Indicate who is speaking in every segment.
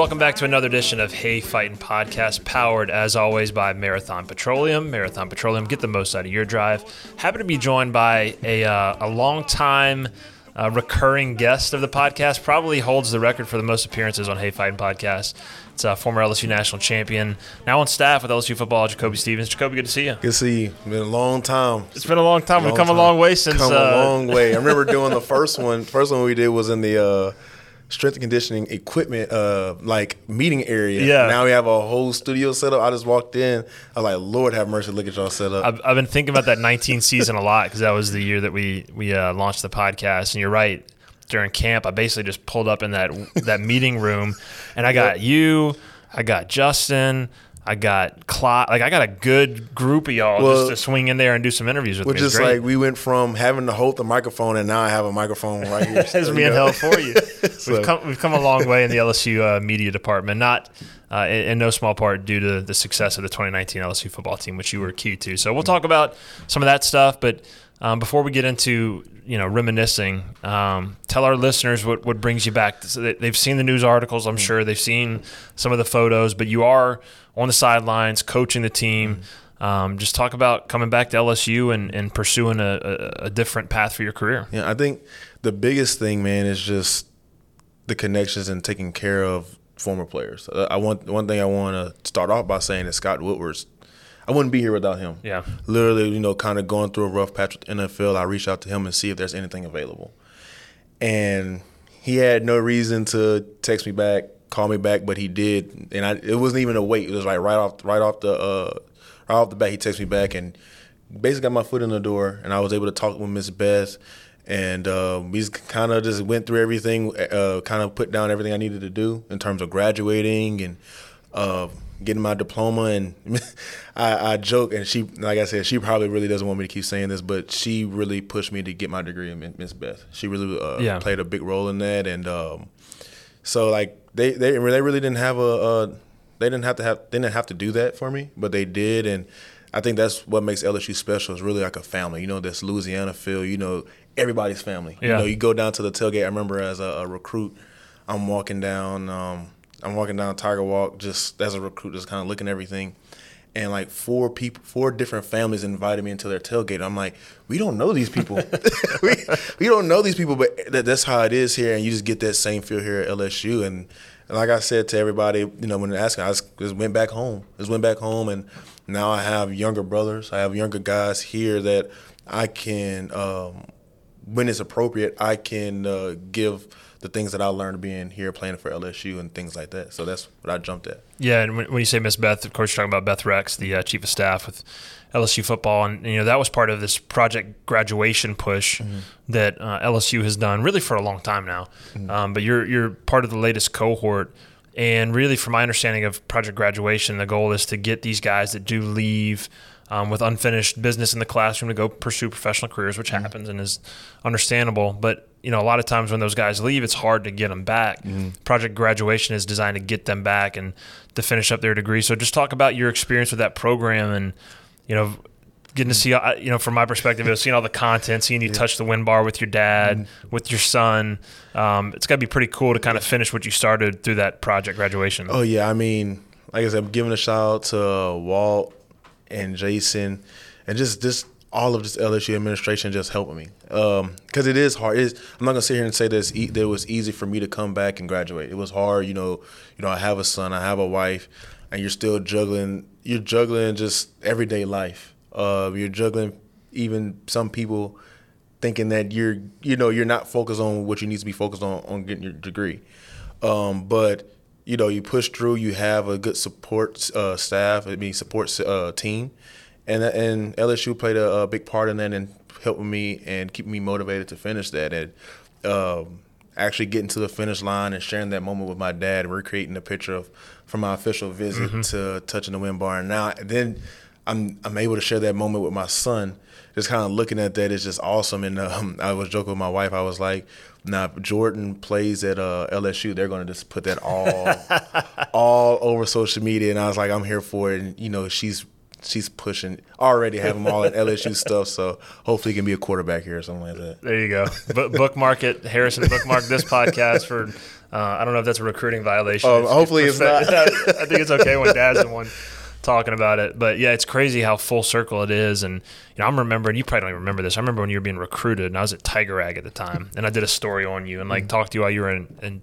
Speaker 1: Welcome back to another edition of Hey Fightin' Podcast, powered as always by Marathon Petroleum. Marathon Petroleum, get the most out of your drive. Happy to be joined by a, uh, a long time uh, recurring guest of the podcast, probably holds the record for the most appearances on Hey Fightin' Podcast. It's a former LSU national champion, now on staff with LSU football, JaCoby Stevens. JaCoby, good to see you.
Speaker 2: Good to see you. Been a long time.
Speaker 1: It's been a long time.
Speaker 2: Long
Speaker 1: We've come
Speaker 2: time.
Speaker 1: a long way since.
Speaker 2: Come
Speaker 1: uh,
Speaker 2: a long way. I remember doing the first one. First one we did was in the uh, strength and conditioning equipment uh, like meeting area.
Speaker 1: Yeah.
Speaker 2: Now we have a whole studio set up. I just walked in. I was like, Lord have mercy, look at y'all set up.
Speaker 1: I've, I've been thinking about that 19 season a lot because that was the year that we we uh, launched the podcast. And you're right. During camp, I basically just pulled up in that that meeting room, and I got you, I got Justin, I got Clyde. Like I got a good group of y'all
Speaker 2: Well-
Speaker 1: just to swing in there and do some interviews with
Speaker 2: We're
Speaker 1: me.
Speaker 2: Just like we went from having to hold the microphone and now I have a microphone right here.
Speaker 1: It's being held for you.
Speaker 2: So-
Speaker 1: we've come we've come a long way in the LSU uh, media department, not uh, in, in no small part due to the success of the 2019 LSU football team, which you were key to. So we'll talk about some of that stuff, but um, before we get into you know reminiscing, um, tell our listeners what what brings you back. So they- they've seen the news articles, I'm sure they've seen some of the photos, but you are on the sidelines coaching the team. Um, just talk about coming back to LSU and, and pursuing a, a, a different path for your career.
Speaker 2: Yeah, I think the biggest thing, man, is just the connections and taking care of former players. Uh, I want one thing I want to start off by saying is Scott Woodward's. I wouldn't be here without him.
Speaker 1: Yeah.
Speaker 2: literally, you know, kind of going through a rough patch with the NFL. I reached out to him and see if there's anything available, and he had no reason to text me back, call me back, but he did, and I, it wasn't even a wait. It was like right off, right off the, uh, right off the bat, he texted me back and basically got my foot in the door, and I was able to talk with Miss Beth, and uh, we kind of just went through everything, uh, kind of put down everything I needed to do in terms of graduating and uh, getting my diploma. And I, I joke, and she, like I said, she probably really doesn't want me to keep saying this, but she really pushed me to get my degree in Miss Beth. She really uh,
Speaker 1: Yeah.
Speaker 2: played a big role in that, and um, so like they they they really didn't have a uh, they didn't have to have they didn't have to do that for me, but they did, and I think that's what makes LSU special. It's really like a family. You know, this Louisiana feel. You know, everybody's family.
Speaker 1: Yeah.
Speaker 2: You know, you go down to the tailgate. I remember as a, a recruit, I'm walking down. Um, I'm walking down Tiger Walk just as a recruit, just kind of looking everything. And like four people, four different families invited me into their tailgate. I'm like, we don't know these people. we, we don't know these people, but that, that's how it is here. And you just get that same feel here at LSU. And, and like I said to everybody, you know, when asking, I just, just went back home. Just went back home, and now I have younger brothers. I have younger guys here that I can, um, when it's appropriate, I can uh, give the things that I learned being here playing for LSU and things like that. So that's what I jumped at.
Speaker 1: Yeah, and when, when you say Miss Beth, of course, you're talking about Beth Rex, the uh, chief of staff with LSU football, and you know that was part of this project graduation push that uh, LSU has done really for a long time now. Um, but you're you're part of the latest cohort, and really, from my understanding of project graduation, the goal is to get these guys that do leave. Um, with unfinished business in the classroom to go pursue professional careers, which happens and is understandable. But you know, a lot of times when those guys leave, it's hard to get them back. Project graduation is designed to get them back and to finish up their degree. So just talk about your experience with that program and you know, getting to see uh, you know from my perspective, it was seeing all the content, seeing you touch the win bar with your dad, with your son. Um, it's got to be pretty cool to kind of finish what you started through that project graduation.
Speaker 2: Oh yeah, I mean, like I said, I'm giving a shout out to Walt and Jason, and just just all of this LSU administration just helping me because it is hard. It is, I'm not gonna sit here and say that, it's e- that it was easy for me to come back and graduate. It was hard, you know. You know, I have a son, I have a wife, and you're still juggling. You're juggling just everyday life. Uh, you're juggling even some people thinking that you're you know you're not focused on what you need to be focused on on getting your degree um, but you know you push through you have a good support uh, staff i mean support uh, team and and lsu played a, a big part in that and helping me and keeping me motivated to finish that and um, actually getting to the finish line and sharing that moment with my dad recreating the picture of from my official visit to touching the win bar and now then I'm I'm able to share that moment with my son. Just kind of looking at that is just awesome. And um, I was joking with my wife. I was like, "Now, if Jordan plays at uh, LSU, they're going to just put that all all over social media." And I was like, "I'm here for it." And you know, she's she's pushing already have him all in LSU stuff. So hopefully he can be a quarterback here or something like that.
Speaker 1: There you go. Bookmark it, Harrison. Bookmark this podcast for. Uh, I don't know if that's a recruiting violation.
Speaker 2: Um, hopefully it's not.
Speaker 1: I think it's okay when Dad's the one talking about it. But yeah, it's crazy how full circle it is. And you know, I'm remembering. You probably don't even remember this. I remember when you were being recruited, and I was at Tiger Rag at the time, and I did a story on you and like mm-hmm. talked to you while you were in. in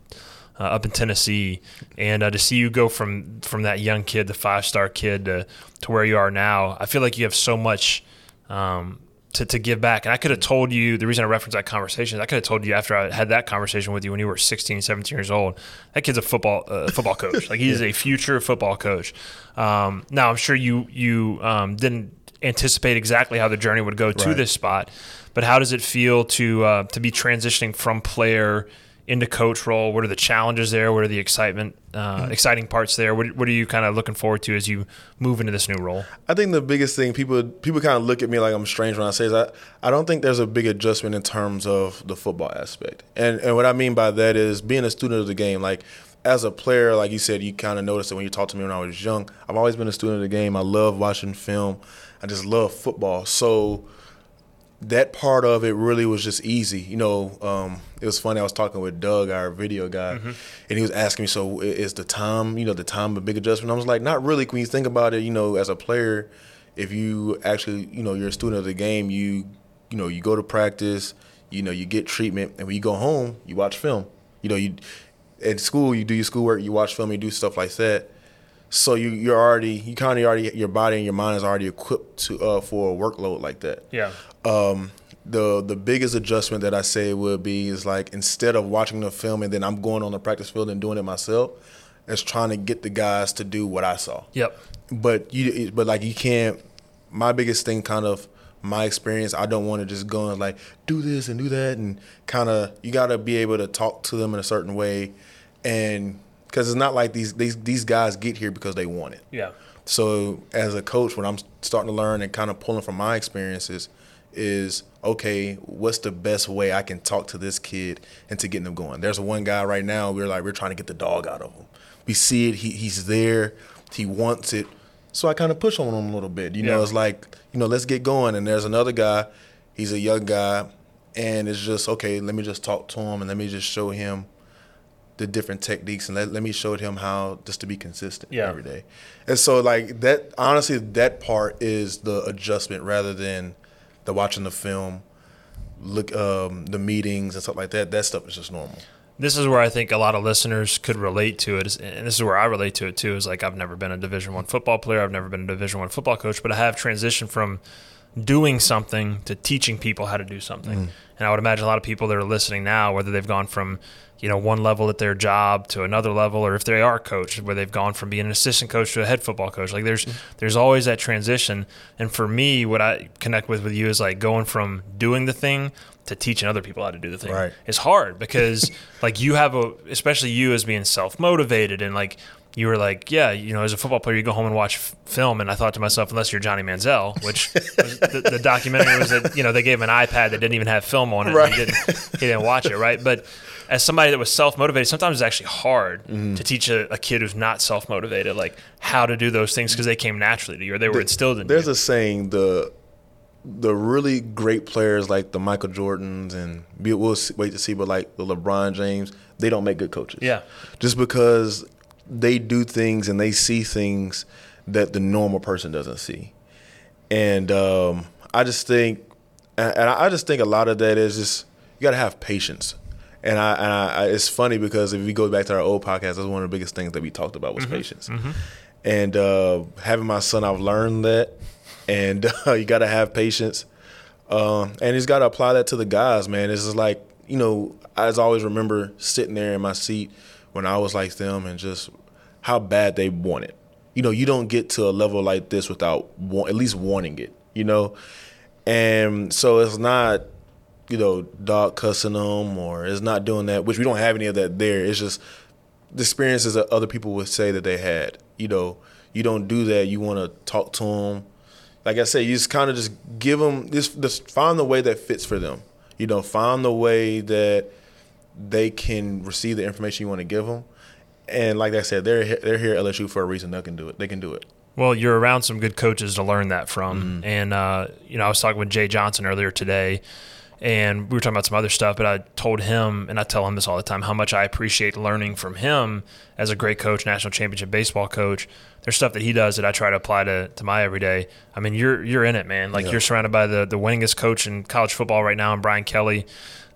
Speaker 1: uh, up in Tennessee, and uh, to see you go from from that young kid, the five star kid, to to where you are now, I feel like you have so much um, to, to give back. And I could have told you the reason I referenced that conversation. I could have told you after I had that conversation with you when you were 16, 17 years old. That kid's a football uh, football coach. Like he is a future football coach. Um, now I'm sure you you um, didn't anticipate exactly how the journey would go to right. this spot, but how does it feel to uh, to be transitioning from player into coach role? What are the challenges there? What are the excitement, uh, mm-hmm. exciting parts there? What, what are you kind of looking forward to as you move into this new role?
Speaker 2: I think the biggest thing people people kind of look at me like I'm strange when I say is I, I don't think there's a big adjustment in terms of the football aspect. And and what I mean by that is being a student of the game. Like as a player, like you said, you kind of noticed it when you talked to me when I was young. I've always been a student of the game. I love watching film. I just love football. So that part of it really was just easy. You know, um, it was funny. I was talking with Doug, our video guy, mm-hmm. and he was asking me, "So is the time, you know, the time a big adjustment?" I was like, "Not really." When you think about it, you know, as a player, if you actually, you know, you're a student of the game, you, you know, you go to practice, you know, you get treatment, and when you go home, you watch film. You know, you at school, you do your schoolwork, you watch film, you do stuff like that. So you you're already you kind of already your body and your mind is already equipped to uh, for a workload like that.
Speaker 1: Yeah.
Speaker 2: Um, the the biggest adjustment that I say would be is like instead of watching the film and then I'm going on the practice field and doing it myself, it's trying to get the guys to do what I saw.
Speaker 1: Yep.
Speaker 2: But you but like you can't. My biggest thing, kind of my experience, I don't want to just go and like do this and do that and kind of you got to be able to talk to them in a certain way and because it's not like these these these guys get here because they want it.
Speaker 1: Yeah.
Speaker 2: So as a coach, what I'm starting to learn and kind of pulling from my experiences, is okay. What's the best way I can talk to this kid into getting them going? There's one guy right now. We're like we're trying to get the dog out of him. We see it. He he's there. He wants it. So I kind of push on him a little bit. You yeah. know, it's like you know, let's get going. And there's another guy. He's a young guy, and it's just okay. Let me just talk to him and let me just show him the different techniques and let, let me show him how just to be consistent yeah. every day. And so like that honestly that part is the adjustment rather than the watching the film, look um, the meetings and stuff like that. That stuff is just normal.
Speaker 1: This is where I think a lot of listeners could relate to it, and this is where I relate to it too. Is like I've never been a Division One football player, I've never been a Division One football coach, but I have transitioned from doing something to teaching people how to do something. Mm. And I would imagine a lot of people that are listening now, whether they've gone from you know one level at their job to another level or if they are coached where they've gone from being an assistant coach to a head football coach like there's mm-hmm. there's always that transition and for me what i connect with with you is like going from doing the thing to teaching other people how to do the thing
Speaker 2: right.
Speaker 1: it's hard because like you have a especially you as being self-motivated and like you were like, yeah, you know, as a football player, you go home and watch f- film. And I thought to myself, unless you're Johnny Manziel, which the, the, documentary was that, you know, they gave him an iPad that didn't even have film on it. Right. He didn't, he didn't watch it, right? But as somebody that was self motivated, sometimes it's actually hard mm-hmm. to teach a, a, kid who's not self motivated, like how to do those things because they came naturally to you or they were the, instilled in
Speaker 2: there's
Speaker 1: you.
Speaker 2: There's a saying the the really great players like the Michael Jordans and we'll wait to see, but like the LeBron James, they don't make good coaches.
Speaker 1: Yeah,
Speaker 2: just because they do things and they see things that the normal person doesn't see, and um, I just think, and I just think a lot of that is just you got to have patience and I, and I, it's funny because if we go back to our old podcast, that's one of the biggest things that we talked about was mm-hmm. patience. Mm-hmm. And uh, having my son, I've learned that, and uh, you got to have patience, uh, and he's got to apply that to the guys, man. It's just like you know, I always remember sitting there in my seat when I was like them, and just how bad they want it. You know, you don't get to a level like this without want, at least wanting it. You know, and so it's not you know, dog cussing them or it's not doing that, which we don't have any of that there. It's just the experiences that other people would say that they had. You know, you don't do that. You want to talk to them. Like I said, you just kind of just give them just, just find the way that fits for them. You know, find the way that they can receive the information you want to give them. And like I said, they're they're here at LSU for a reason. They can do it. They can do it.
Speaker 1: Well, you're around some good coaches to learn that from. Mm-hmm. And, uh, you know, I was talking with Jay Johnson earlier today, and we were talking about some other stuff, but I told him, and I tell him this all the time, how much I appreciate learning from him as a great coach, national championship baseball coach. There's stuff that he does that I try to apply to, to my everyday. I mean, you're you're in it, man. Like yeah. you're surrounded by the the winningest coach in college football right now, and Brian Kelly.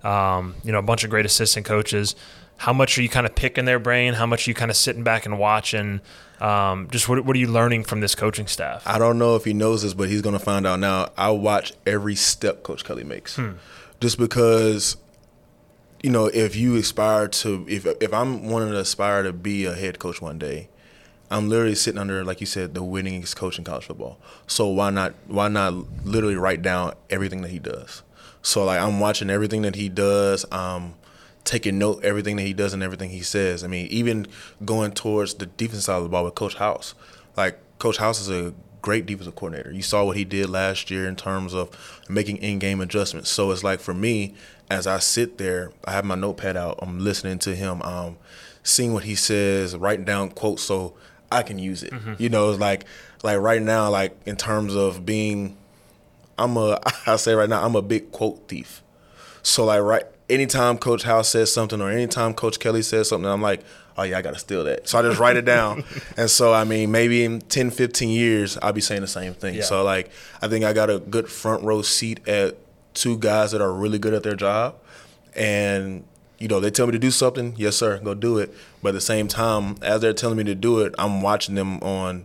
Speaker 1: Um, you know, a bunch of great assistant coaches. How much are you kind of picking their brain? How much are you kind of sitting back and watching? Um, just what, what are you learning from this coaching staff?
Speaker 2: I don't know if he knows this, but he's going to find out now. I watch every step Coach Kelly makes, hmm. just because you know if you aspire to if if I'm wanting to aspire to be a head coach one day, I'm literally sitting under like you said the winningest coach in college football. So why not why not literally write down everything that he does? So like I'm watching everything that he does. Um, taking note everything that he does and everything he says. I mean, even going towards the defense side of the ball with Coach House. Like Coach House is a great defensive coordinator. You saw what he did last year in terms of making in-game adjustments. So it's like for me, as I sit there, I have my notepad out. I'm listening to him, um, seeing what he says, writing down quotes so I can use it. Mm-hmm. You know, it's like like right now, like in terms of being, I'm a I say right now I'm a big quote thief. So like right anytime Coach House says something or anytime Coach Kelly says something, I'm like, oh yeah, I got to steal that. So I just write it down. and so, I mean, maybe in 10, 15 years, I'll be saying the same thing. Yeah. So, like, I think I got a good front row seat at two guys that are really good at their job. And, you know, they tell me to do something, yes, sir, go do it. But at the same time, as they're telling me to do it, I'm watching them on,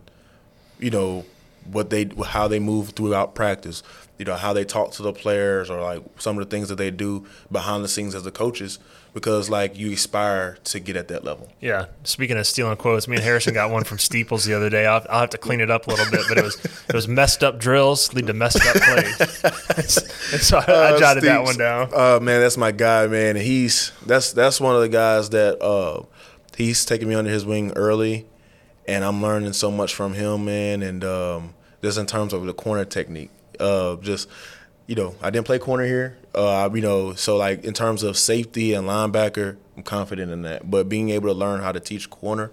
Speaker 2: you know, what they how they move throughout practice you know how they talk to the players or like some of the things that they do behind the scenes as the coaches because like you aspire to get at that level.
Speaker 1: Yeah. Speaking of stealing quotes, me and Harrison got one from Steeples the other day. I'll, I'll, have to clean it up a little bit, but it was it was messed up drills lead to messed up plays. and so I, uh, I jotted that one down.
Speaker 2: Uh, man, that's my guy, man. He's that's that's one of the guys that uh, he's taking me under his wing early, and I'm learning so much from him, man. And um, just in terms of the corner technique uh, just you know, I didn't play corner here. Uh, you know, so like in terms of safety and linebacker, I'm confident in that. But being able to learn how to teach corner,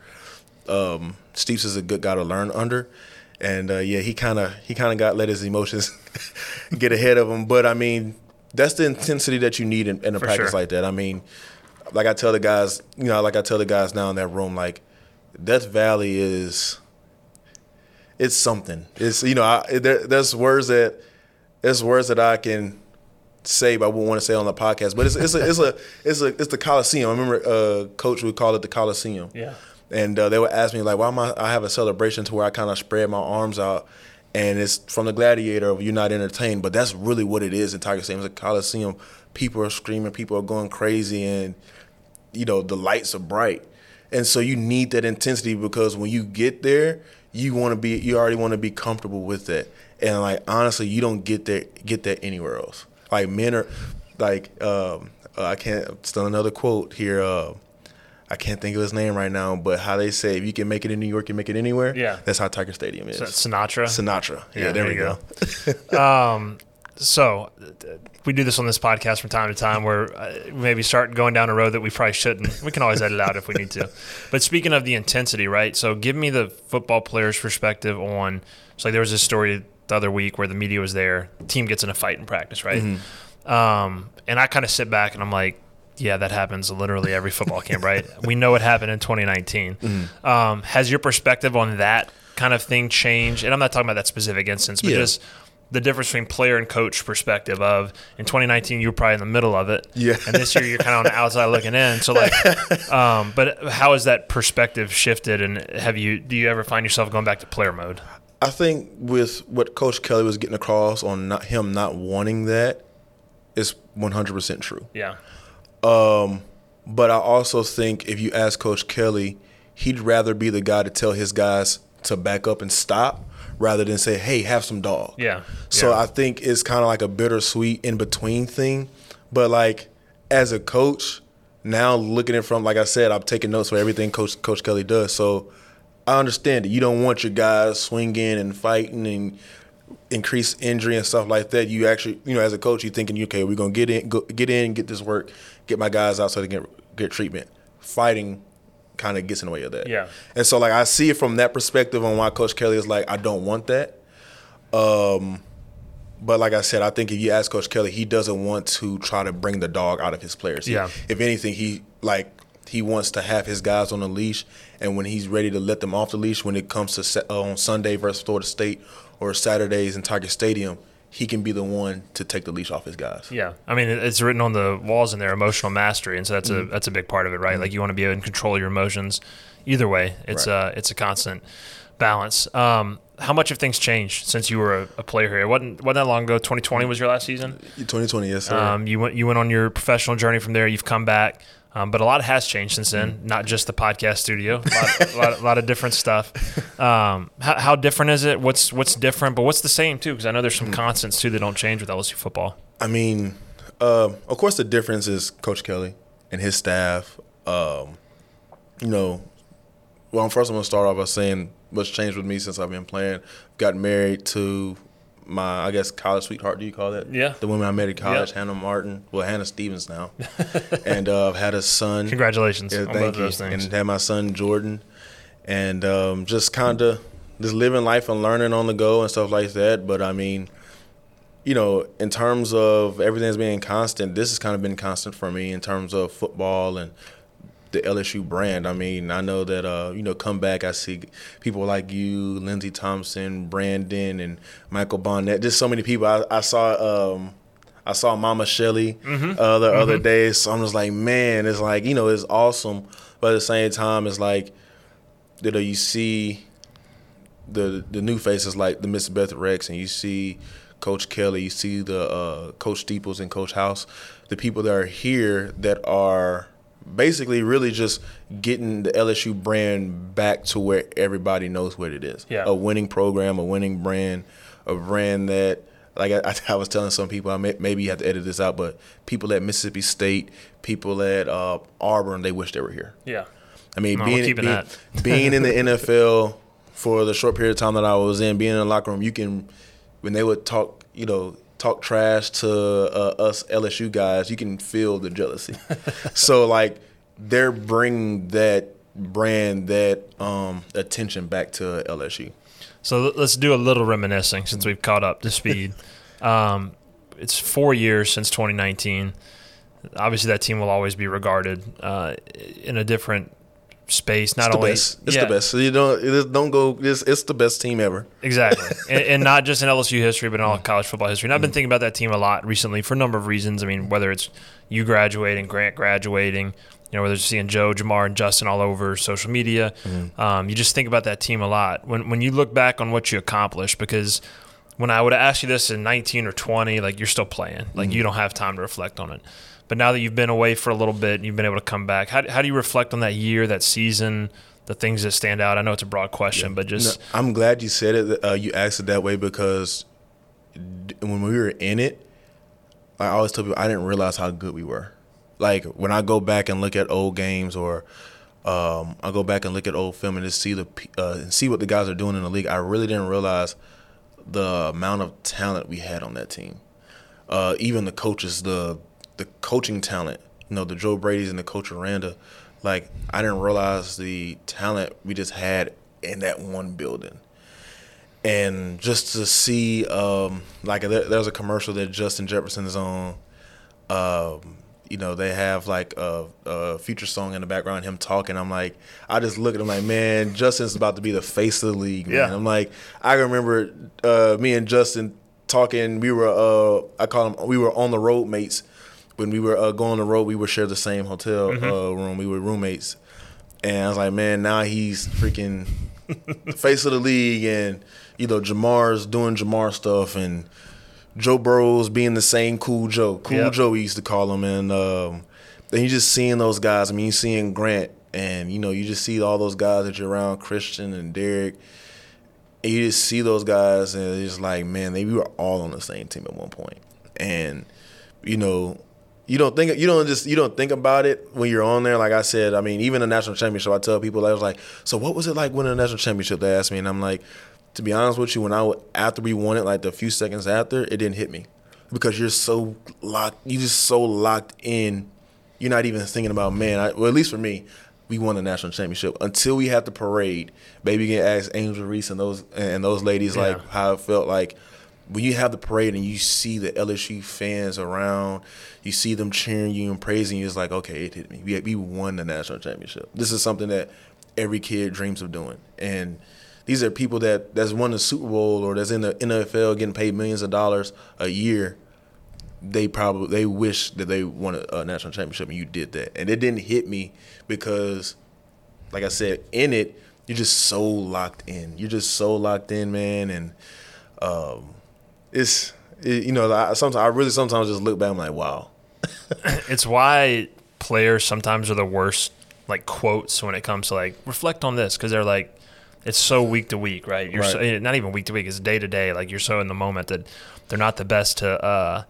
Speaker 2: um, Steeps is a good guy to learn under. And uh, yeah, he kind of he kind of got let his emotions get ahead of him. But I mean, that's the intensity that you need in, in a For practice sure. like that. I mean, like I tell the guys, you know, like I tell the guys now in that room, like Death Valley is it's something. It's you know, I, there, there's words that there's words that I can say, but I wouldn't want to say on the podcast. But it's it's a it's a it's a it's the Coliseum. I remember uh, Coach would call it the Coliseum.
Speaker 1: Yeah.
Speaker 2: And uh, they would ask me like, why am I? I have a celebration to where I kind of spread my arms out, and it's from the Gladiator of "You're not entertained," but that's really what it is in Tiger Stadium. It's a Coliseum. People are screaming, people are going crazy, and you know the lights are bright, and so you need that intensity because when you get there, you want to be you already want to be comfortable with that and like honestly you don't get that get that anywhere else like men are like um, uh, i can't still another quote here uh, I can't think of his name right now, but how they say if you can make it in New York, you make it anywhere.
Speaker 1: Yeah,
Speaker 2: that's how Tiger Stadium is. So
Speaker 1: Sinatra.
Speaker 2: Sinatra. Yeah, yeah there, there, we go.
Speaker 1: go. um, so we do this on this podcast from time to time where uh, maybe start going down a road that we probably shouldn't. We can always edit out if we need to. But speaking of the intensity, right? So give me the football player's perspective on. So like there was this story the other week where the media was there. The team gets in a fight in practice, right? Mm-hmm. Um, and I kind of sit back and I'm like, yeah, that happens literally every football camp, right? We know it happened in 2019. Mm-hmm. Um, has your perspective on that kind of thing changed? And I'm not talking about that specific instance, but yeah. just the difference between player and coach perspective of in 2019 you were probably in the middle of it.
Speaker 2: Yeah.
Speaker 1: And this year you're kind of on the outside looking in. So like um, but how has that perspective shifted? And have you do you ever find yourself going back to player mode?
Speaker 2: I think with what coach kelly was getting across on not him not wanting that is 100% true.
Speaker 1: Yeah.
Speaker 2: Um, but i also think if you ask coach kelly he'd rather be the guy to tell his guys to back up and stop rather than say, "Hey, have some dog."
Speaker 1: Yeah.
Speaker 2: So
Speaker 1: yeah.
Speaker 2: I think it's kind of like a bittersweet in between thing, but like as a coach, now looking at it from like I said, I'm taking notes for everything Coach Coach Kelly does. So I understand it. You don't want your guys swinging and fighting and increase injury and stuff like that. You actually, you know, as a coach, you're thinking, okay, we're gonna get in, go, get in, get this work, get my guys out so they can get, get treatment. Fighting kind of gets in the way of that.
Speaker 1: Yeah.
Speaker 2: And so like I see it from that perspective on why Coach Kelly is like I don't want that. Um, but like I said, I think if you ask Coach Kelly, he doesn't want to try to bring the dog out of his players. He-
Speaker 1: Yeah.
Speaker 2: If anything, he like he wants to have his guys on the leash, and when he's ready to let them off the leash, when it comes to uh, on Sunday versus Florida State or Saturdays in Tiger Stadium, he can be the one to take the leash off his guys.
Speaker 1: Yeah, I mean it's written on the walls in there, emotional mastery, and so that's
Speaker 2: Mm-hmm.
Speaker 1: a that's a big part of it, right? Like you want to be able to control your emotions. Either way, it's
Speaker 2: Right.
Speaker 1: uh it's a constant balance. Um, how much have things changed since you were a, a player here? It wasn't wasn't that long ago? 2020 was your last season.
Speaker 2: 2020, yes sir.
Speaker 1: Um, you went you went on your professional journey from there. You've come back, um, but a lot has changed since then.
Speaker 2: Mm-hmm.
Speaker 1: Not just the podcast studio, a lot, a lot, a lot of different stuff. Um, how, how different is it? What's what's different, but what's the same too? Because I know there's
Speaker 2: Mm.
Speaker 1: some constants too that don't change with LSU football.
Speaker 2: I mean, uh, of course, the difference is Coach Kelly and his staff. Um, you know, well, first I'm gonna start off by saying what's changed with me since I've been playing. Got married to my, I guess, college sweetheart. Do you call that?
Speaker 1: Yeah.
Speaker 2: The woman I met at college,
Speaker 1: Yep.
Speaker 2: Hannah Martin. Well, Hannah Stevens now, and uh, I've had a son.
Speaker 1: Congratulations
Speaker 2: Yeah,
Speaker 1: on both
Speaker 2: thank you.
Speaker 1: those things.
Speaker 2: And had my son Jordan, and um, just kind of just living life and learning on the go and stuff like that. But I mean, you know, in terms of everything's being constant, this has kind of been constant for me in terms of football and the LSU brand. I mean, I know that uh, you know, come back. I see people like you, Lindsey Thompson, Brandon, and Michael Bonnette. Just so many people. I, I saw. Um, I saw Mama Shelly uh, the other day, so I'm just like, man, it's like you know, it's awesome, but at the same time, it's like, you know, you see the the new faces like the Miss Beth Rex, and you see Coach Kelly, you see the uh, Coach Steeples and Coach House, the people that are here that are basically really just getting the LSU brand back to where everybody knows what it is.
Speaker 1: Yeah.
Speaker 2: A winning program, a winning brand, a brand that. Like I, I was telling some people, I may, maybe you have to edit this out, but people at Mississippi State, people at uh, Auburn, they wish they were here.
Speaker 1: Yeah.
Speaker 2: I mean,
Speaker 1: No,
Speaker 2: being being, being in the NFL for the short period of time that I was in, being in the locker room, you can when they would talk, you know, talk trash to uh, us LSU guys, you can feel the jealousy. so like they're bringing that brand, that um, attention back to LSU.
Speaker 1: So let's do a little reminiscing since we've caught up to speed. um, it's four years since 2019. Obviously, that team will always be regarded uh, in a different space. Not
Speaker 2: It's the
Speaker 1: only
Speaker 2: best. It's
Speaker 1: Yeah,
Speaker 2: the best. So you don't don't go. It's, it's the best team ever.
Speaker 1: exactly, and, and not just in LSU history, but in
Speaker 2: Mm.
Speaker 1: all college football history. And I've been thinking about that team a lot recently for a number of reasons. I mean, whether it's you graduating, Grant graduating, you know, whether it's seeing Joe, Jamar, and Justin all over social media,
Speaker 2: Mm-hmm.
Speaker 1: um, you just think about that team a lot. When when you look back on what you accomplished, because when I would have asked you this in 19 or 20, like you're still playing, like
Speaker 2: Mm-hmm.
Speaker 1: you don't have time to reflect on it. But now that you've been away for a little bit and you've been able to come back, how, how do you reflect on that year, that season, the things that stand out? I know it's a broad question, but just
Speaker 2: No, I'm glad you said it. Uh, you asked it that way because when we were in it, I always tell people I didn't realize how good we were. Like when I go back and look at old games, or um, I go back and look at old film and just see the uh, and see what the guys are doing in the league. I really didn't realize the amount of talent we had on that team. Uh, even the coaches, the the coaching talent. You know, the Joe Brady's and the Coach Aranda. Like I didn't realize the talent we just had in that one building. And just to see, um, like there, there's a commercial that Justin Jefferson is on. Um, you know, they have like a, a future song in the background, him talking. I'm like, I just look at him like, man, Justin's about to be the face of the league. Man.
Speaker 1: Yeah.
Speaker 2: I'm like, I remember uh, me and Justin talking. We were, uh, I call him, we were on the road mates. When we were uh, going on the road, we would share the same hotel uh, room. We were roommates. And I was like, man, now he's freaking the face of the league, and you know Jamar's doing Jamar stuff, and Joe Burrow's being the same cool Joe, cool
Speaker 1: Yep.
Speaker 2: Joe we used to call him, and um, then you just seeing those guys. I mean, you seeing Grant, and you know you just see all those guys that you're around, Christian and Derek, and you just see those guys, and it's just like, man, they we were all on the same team at one point, and you know. You don't think you don't just you don't think about it when you're on there. Like I said, I mean, even the national championship, I tell people I was like, "So what was it like winning a national championship?" They asked me, and I'm like, to be honest with you, when I after we won it, like the few seconds after, it didn't hit me because you're so locked. You just so locked in. You're not even thinking about man. I, well, at least for me, we won the national championship. Until we had the parade, baby can ask Angel Reese and those and those ladies
Speaker 1: Yeah.
Speaker 2: like how it felt like when you have the parade and you see the LSU fans around, you see them cheering you and praising you. It's like okay, it hit me. We we won the national championship. This is something that every kid dreams of doing, and these are people that that's won the Super Bowl or that's in the NFL getting paid millions of dollars a year they probably they wish that they won a, a national championship and you did that and it didn't hit me because like i said in it you're just so locked in you're just so locked in man and um it's it, you know I, sometimes i really sometimes just look back i'm like wow.
Speaker 1: It's why players sometimes are the worst like quotes when it comes to like reflect on this because they're like it's so week to week right? You're
Speaker 2: Right.
Speaker 1: So, eh, not even week to week it's day to day like you're so in the moment that they're not the best to uh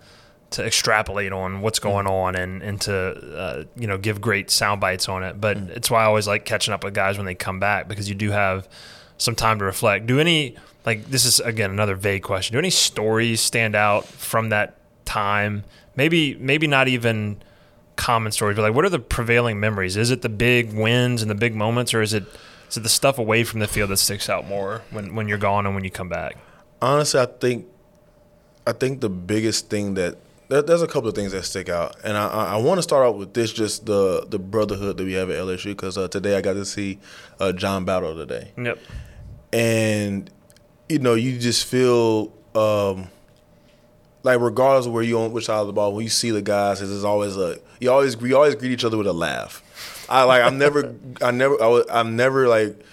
Speaker 1: to extrapolate on what's going on and and to uh, you know give great sound bites on it. But it's why I always like catching up with guys when they come back because you do have some time to reflect do any like this is again another vague question do any stories stand out from that time maybe maybe not even common stories, but like, what are the prevailing memories? Is it the big wins and the big moments, or is it is it the stuff away from the field that sticks out more when when you're gone and when you come back?
Speaker 2: honestly i think i think the biggest thing that there's a couple of things that stick out and i i, I want to start out with this just the the brotherhood that we have at lsu because uh, today i got to see uh, john battle today
Speaker 1: Yep.
Speaker 2: And you know you just feel um like regardless of where you on which side of the ball when you see the guys it's always a you always we always greet each other with a laugh i like i'm never i never I was, i'm never like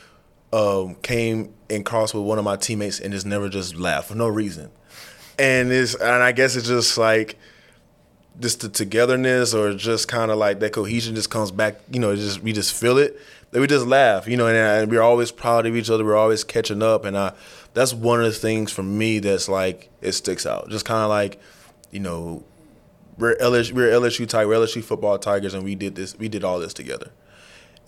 Speaker 2: um came and crossed with one of my teammates and just never just laugh for no reason and it's and i guess it's just like just the togetherness or just kind of like that cohesion just comes back. You know, just we just feel it. That we just laugh. You know, and, and we're always proud of each other. We're always catching up, and I, that's one of the things for me that's like it sticks out. Just kind of like, you know, we're LSU, we're LSU we're LSU football Tigers, and we did this. We did all this together.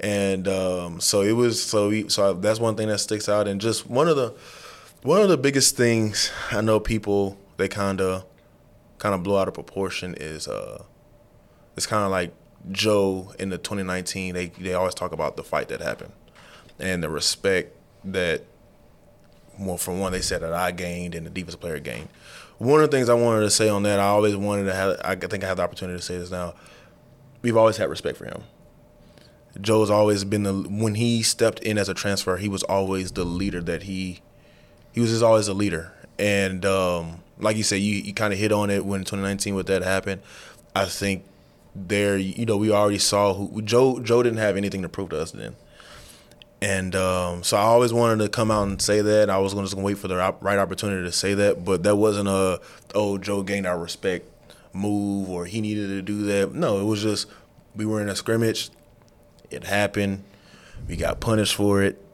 Speaker 2: And um, so it was. So we, so that's one thing that sticks out, and just one of the one of the biggest things I know people they kind of kind of blow out of proportion is uh it's kind of like Joe in the 2019 they they always talk about the fight that happened and the respect that well from one they said that I gained and the defensive player gained. One of the things I wanted to say on that I always wanted to have I think I have the opportunity to say this now. We've always had respect for him. Joe's always been the when he stepped in as a transfer, he was always the leader that he he was just always a leader. And um, like you said, you, you kind of hit on it when 2019 with that happened. I think there, you know, we already saw who Joe. Joe didn't have anything to prove to us then, and um, so I always wanted to come out and say that. I was gonna wait for the right opportunity to say that, but that wasn't a oh Joe gained our respect move or he needed to do that. No, it was just we were in a scrimmage. It happened. We got punished for it,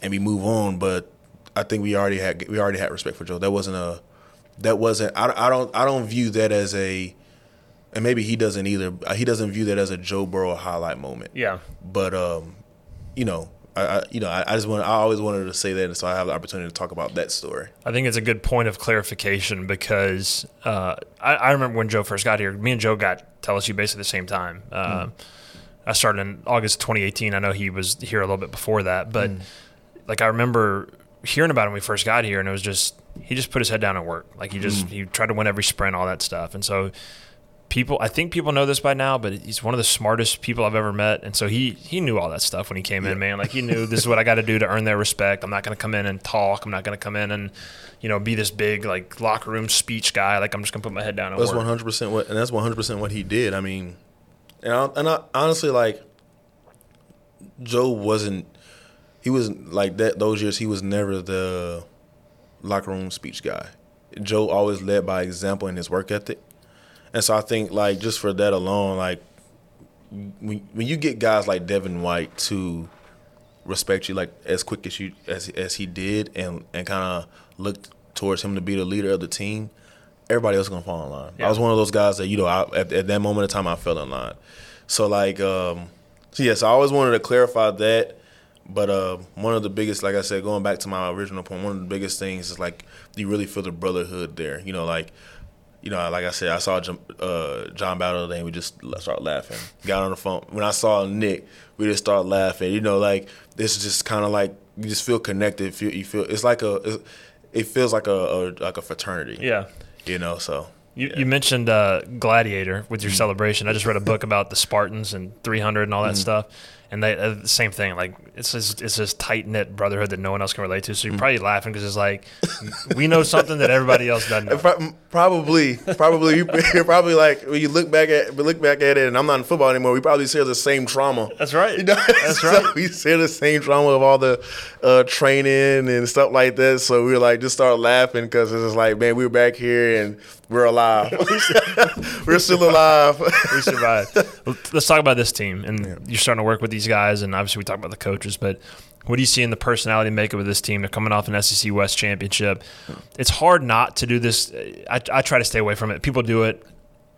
Speaker 2: and we move on. But I think we already had we already had respect for Joe. That wasn't a that wasn't I, I don't I don't view that as a and maybe he doesn't either. He doesn't view that as a Joe Burrow highlight moment.
Speaker 1: Yeah.
Speaker 2: But um, you know, I, I you know I, I just want I always wanted to say that, and so I have the opportunity to talk about that story.
Speaker 1: I think it's a good point of clarification because uh, I, I remember when Joe first got here. Me and Joe got LSU basically the same time. Uh, I started in August 2018. I know he was here a little bit before that, but like I remember hearing about him when we first got here, and it was just he just put his head down and worked. Like he just he tried to win every sprint, all that stuff, and so. People, I think people know this by now, but he's one of the smartest people I've ever met, and so he he knew all that stuff when he came in, man. Like he knew this is what I got to do to earn their respect. I'm not going to come in and talk. I'm not going to come in and, you know, be this big like locker room speech guy. Like I'm just going to put my head down and
Speaker 2: That's one hundred percent what, and that's one hundred percent what he did. I mean, and I, and I, honestly, like Joe wasn't. He was like that those years. He was never the locker room speech guy. Joe always led by example in his work ethic, and so I think like just for that alone, like when when you get guys like Devin White to respect you like as quick as you as as he did, and and kind of look towards him to be the leader of the team, everybody else is gonna fall in line. I was one of those guys that you know I, at, at that moment in time I fell in line. So like, um, so yes, I always wanted to clarify that. But uh, one of the biggest, like I said, going back to my original point, one of the biggest things is like you really feel the brotherhood there. You know, like you know, like I said, I saw uh, John Battle today, and we just started laughing. Got on the phone. When I saw Nick, we just started laughing. You know, like this is just kind of like you just feel connected. Feel, you feel it's like a, it feels like a, a like a fraternity.
Speaker 1: Yeah.
Speaker 2: You know, so
Speaker 1: you, yeah. you mentioned uh, Gladiator with your mm-hmm. celebration. I just read a book about the Spartans and 300 and all that mm-hmm. stuff and they uh, the same thing. Like it's just, it's this tight knit brotherhood that no one else can relate to. So you're mm. probably laughing because it's like we know something that everybody else doesn't know.
Speaker 2: Probably, probably you're probably like when you look back at look back at it, and I'm not in football anymore. We probably share the same trauma.
Speaker 1: That's right.
Speaker 2: You know?
Speaker 1: That's so right.
Speaker 2: we share the same trauma of all the uh, training and stuff like that. So we were like just start laughing because it's just like man, we're back here and we're alive. we're still alive.
Speaker 1: we survived. Let's talk about this team. And yeah. you're starting to work with these guys, and obviously we talk about the coaches, but what do you see in the personality makeup of this team? They're coming off an SEC West championship. It's hard not to do this. I, I try to stay away from it. People do it.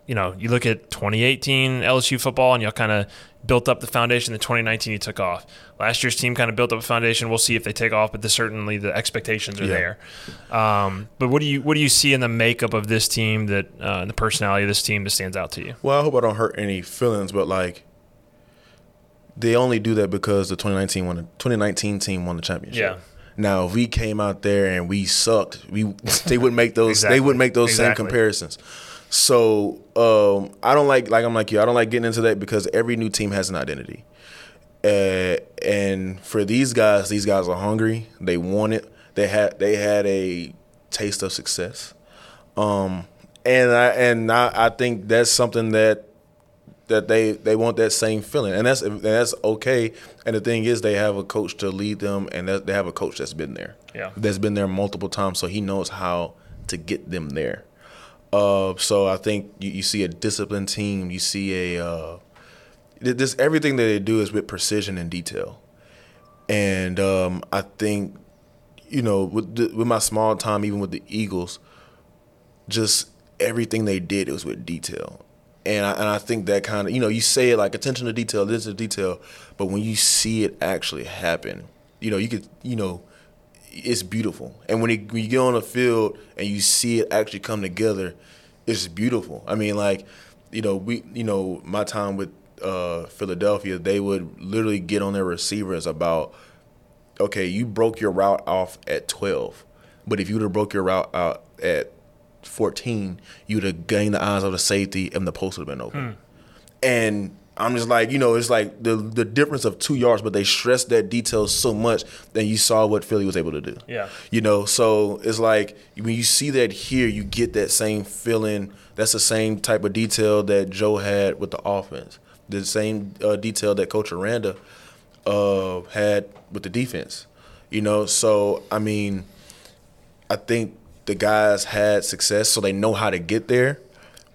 Speaker 1: You know, you look at 2018 LSU football, and y'all kind of built up the foundation. The 2019 he took off. Last year's team kind of built up a foundation. We'll see if they take off, but the, certainly the expectations are yeah. there. Um, but what do you what do you see in the makeup of this team that uh, the personality of this team that stands out to you?
Speaker 2: Well, I hope I don't hurt any feelings, but like they only do that because the 2019 won the 2019 team won the championship.
Speaker 1: Yeah.
Speaker 2: Now, if we came out there and we sucked, we they wouldn't make those exactly. they wouldn't make those exactly. same comparisons. So um, I don't like like I'm like you. I don't like getting into that because every new team has an identity, uh, and for these guys, these guys are hungry. They want it. They had they had a taste of success, um, and I and I, I think that's something that that they they want that same feeling, and that's and that's okay. And the thing is, they have a coach to lead them, and they have a coach that's been there,
Speaker 1: yeah,
Speaker 2: that's been there multiple times, so he knows how to get them there. Uh, so I think you, you, see a disciplined team. You see a uh, this everything that they do is with precision and detail, and um, I think you know with the, with my small time, even with the Eagles, just everything they did it was with detail, and I, and I think that kind of you know you say it like attention to detail, this is detail, but when you see it actually happen, you know you could you know it's beautiful. And when, it, when you get on the field and you see it actually come together, it's beautiful. I mean, like, you know, we, you know, my time with uh, Philadelphia, they would literally get on their receivers about, okay, you broke your route off at 12, but if you would have broke your route out at 14, you'd have gained the eyes of the safety and the post would have been open. Hmm. And I'm just like, you know, it's like the the difference of two yards, but they stressed that detail so much that you saw what Philly was able to do.
Speaker 1: Yeah.
Speaker 2: You know, so it's like when you see that here, you get that same feeling. That's the same type of detail that Joe had with the offense. The same uh, detail that Coach Aranda uh, had with the defense. You know, so I mean, I think the guys had success, so they know how to get there.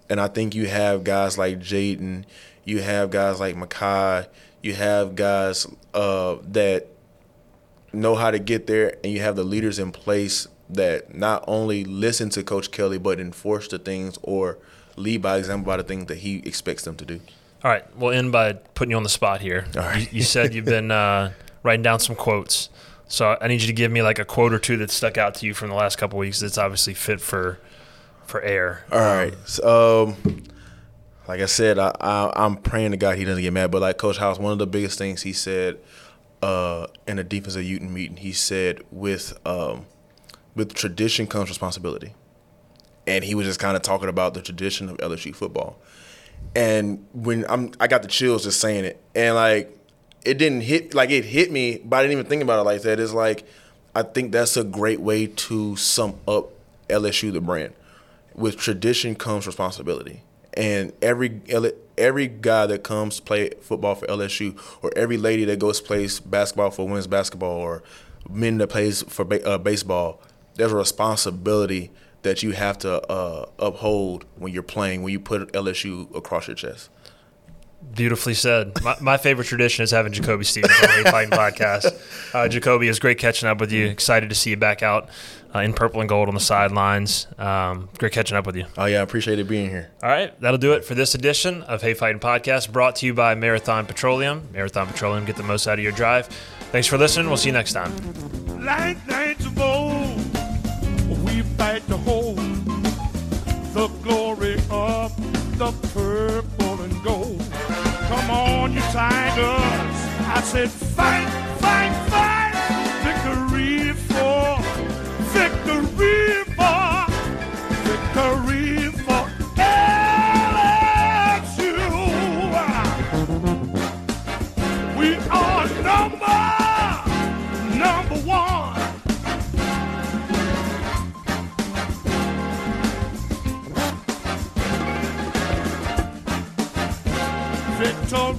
Speaker 2: And I think you have guys like Jayden – you have guys like Mekhi. You have guys uh, that know how to get there, and you have the leaders in place that not only listen to Coach Kelly but enforce the things or lead by example by the things that he expects them to do.
Speaker 1: All right, we'll end by putting you on the spot here. All right. you, you said you've been uh, writing down some quotes, so I need you to give me like a quote or two that stuck out to you from the last couple weeks. That's obviously fit for for air.
Speaker 2: All right. So, um, like I said, I, I am praying to God he doesn't get mad. But like Coach House, one of the biggest things he said uh, in a defensive Uten meeting, he said with um, with tradition comes responsibility, and he was just kind of talking about the tradition of LSU football. And when I'm, I got the chills just saying it, and like it didn't hit like it hit me, but I didn't even think about it like that. It's like I think that's a great way to sum up LSU the brand. With tradition comes responsibility and every every guy that comes play football for LSU, or every lady that goes plays basketball for women's basketball, or men that plays for ba- uh, baseball, there's a responsibility that you have to uh, uphold when you're playing, when you put LSU across your chest.
Speaker 1: Beautifully said. My, my, favorite tradition is having JaCoby Stevens on the Fightin' Podcast. Uh, JaCoby, it's great catching up with you. Excited to see you back out uh, in purple and gold on the sidelines. Um, great catching up with you.
Speaker 2: Oh, yeah. I appreciate it being here.
Speaker 1: All right. That'll do it for this edition of Hey Fightin' Podcast, brought to you by Marathon Petroleum. Marathon Petroleum, get the most out of your drive. Thanks for listening. We'll see you next time. Like we fight the
Speaker 3: the glory Tigers. I said, fight, fight, fight. Victory for, victory for, victory for LSU. We are number, number one. Victory